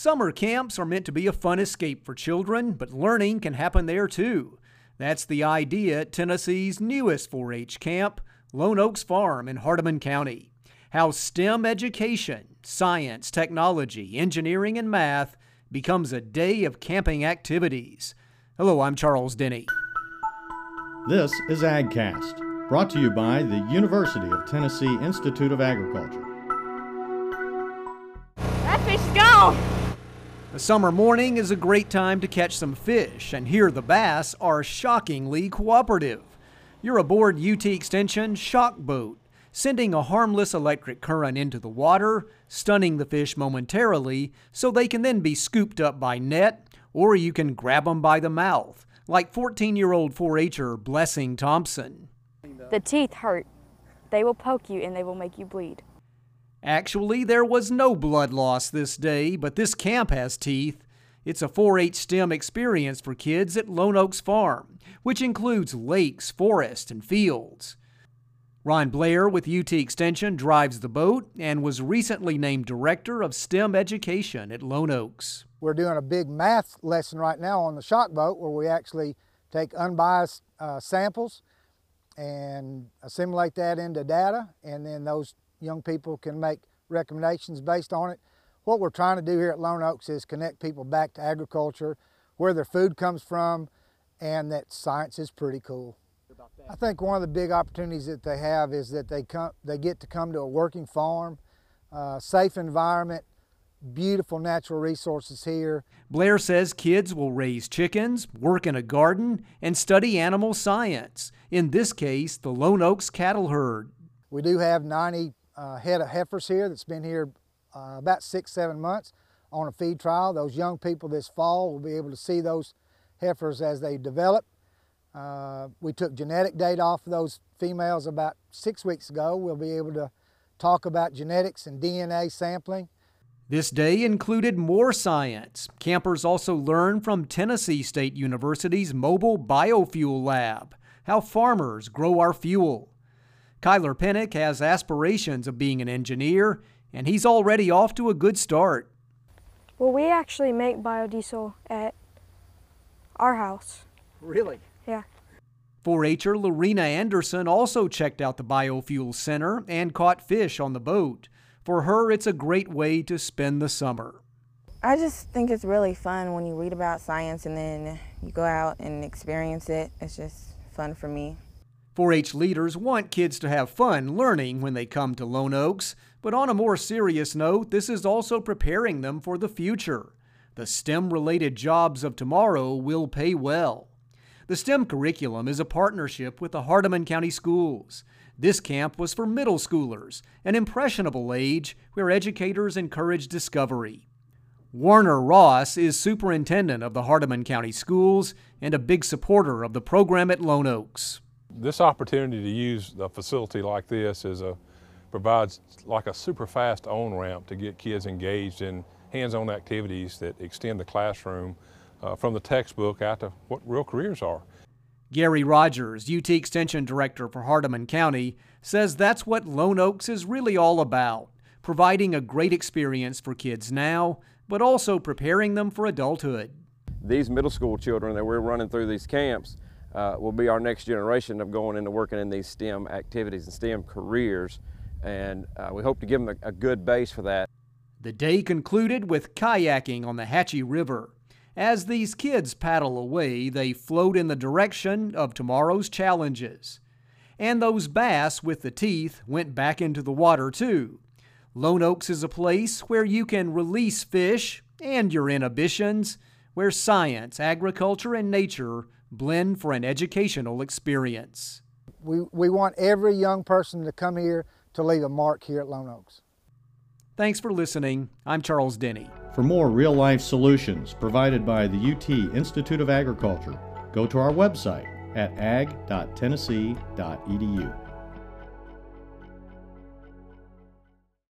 Summer camps are meant to be a fun escape for children, but learning can happen there too. That's the idea at Tennessee's newest 4 H camp, Lone Oaks Farm in Hardeman County. How STEM education, science, technology, engineering, and math becomes a day of camping activities. Hello, I'm Charles Denny. This is AgCast, brought to you by the University of Tennessee Institute of Agriculture. That fish is gone! A summer morning is a great time to catch some fish, and here the bass are shockingly cooperative. You're aboard UT Extension Shock Boat, sending a harmless electric current into the water, stunning the fish momentarily so they can then be scooped up by net, or you can grab them by the mouth, like 14 year old 4 H'er Blessing Thompson. The teeth hurt. They will poke you and they will make you bleed. Actually, there was no blood loss this day, but this camp has teeth. It's a 4 H STEM experience for kids at Lone Oaks Farm, which includes lakes, forests, and fields. Ron Blair with UT Extension drives the boat and was recently named Director of STEM Education at Lone Oaks. We're doing a big math lesson right now on the shock boat where we actually take unbiased uh, samples and assimilate that into data and then those young people can make recommendations based on it. What we're trying to do here at Lone Oaks is connect people back to agriculture, where their food comes from, and that science is pretty cool. I think one of the big opportunities that they have is that they come, they get to come to a working farm, uh, safe environment, beautiful natural resources here. Blair says kids will raise chickens, work in a garden, and study animal science. In this case, the Lone Oaks cattle herd. We do have 90 uh, head of heifers here that's been here uh, about six, seven months on a feed trial. Those young people this fall will be able to see those heifers as they develop. Uh, we took genetic data off of those females about six weeks ago. We'll be able to talk about genetics and DNA sampling. This day included more science. Campers also learned from Tennessee State University's Mobile Biofuel Lab how farmers grow our fuel. Kyler Pennick has aspirations of being an engineer, and he's already off to a good start. Well, we actually make biodiesel at our house. Really? Yeah. 4-H'er Lorena Anderson also checked out the biofuel center and caught fish on the boat. For her, it's a great way to spend the summer. I just think it's really fun when you read about science and then you go out and experience it. It's just fun for me. 4 H leaders want kids to have fun learning when they come to Lone Oaks, but on a more serious note, this is also preparing them for the future. The STEM related jobs of tomorrow will pay well. The STEM curriculum is a partnership with the Hardeman County Schools. This camp was for middle schoolers, an impressionable age where educators encourage discovery. Warner Ross is superintendent of the Hardeman County Schools and a big supporter of the program at Lone Oaks. This opportunity to use a facility like this is a, provides like a super fast on-ramp to get kids engaged in hands-on activities that extend the classroom uh, from the textbook out to what real careers are. Gary Rogers, UT Extension Director for Hardeman County, says that's what Lone Oaks is really all about, providing a great experience for kids now, but also preparing them for adulthood. These middle school children that we're running through these camps uh, will be our next generation of going into working in these STEM activities and STEM careers. And uh, we hope to give them a, a good base for that. The day concluded with kayaking on the Hatchie River. As these kids paddle away, they float in the direction of tomorrow's challenges. And those bass with the teeth went back into the water too. Lone Oaks is a place where you can release fish and your inhibitions, where science, agriculture, and nature blend for an educational experience. We, we want every young person to come here to leave a mark here at Lone Oaks. Thanks for listening. I'm Charles Denny. For more real life solutions provided by the UT Institute of Agriculture, go to our website at ag.tennessee.edu.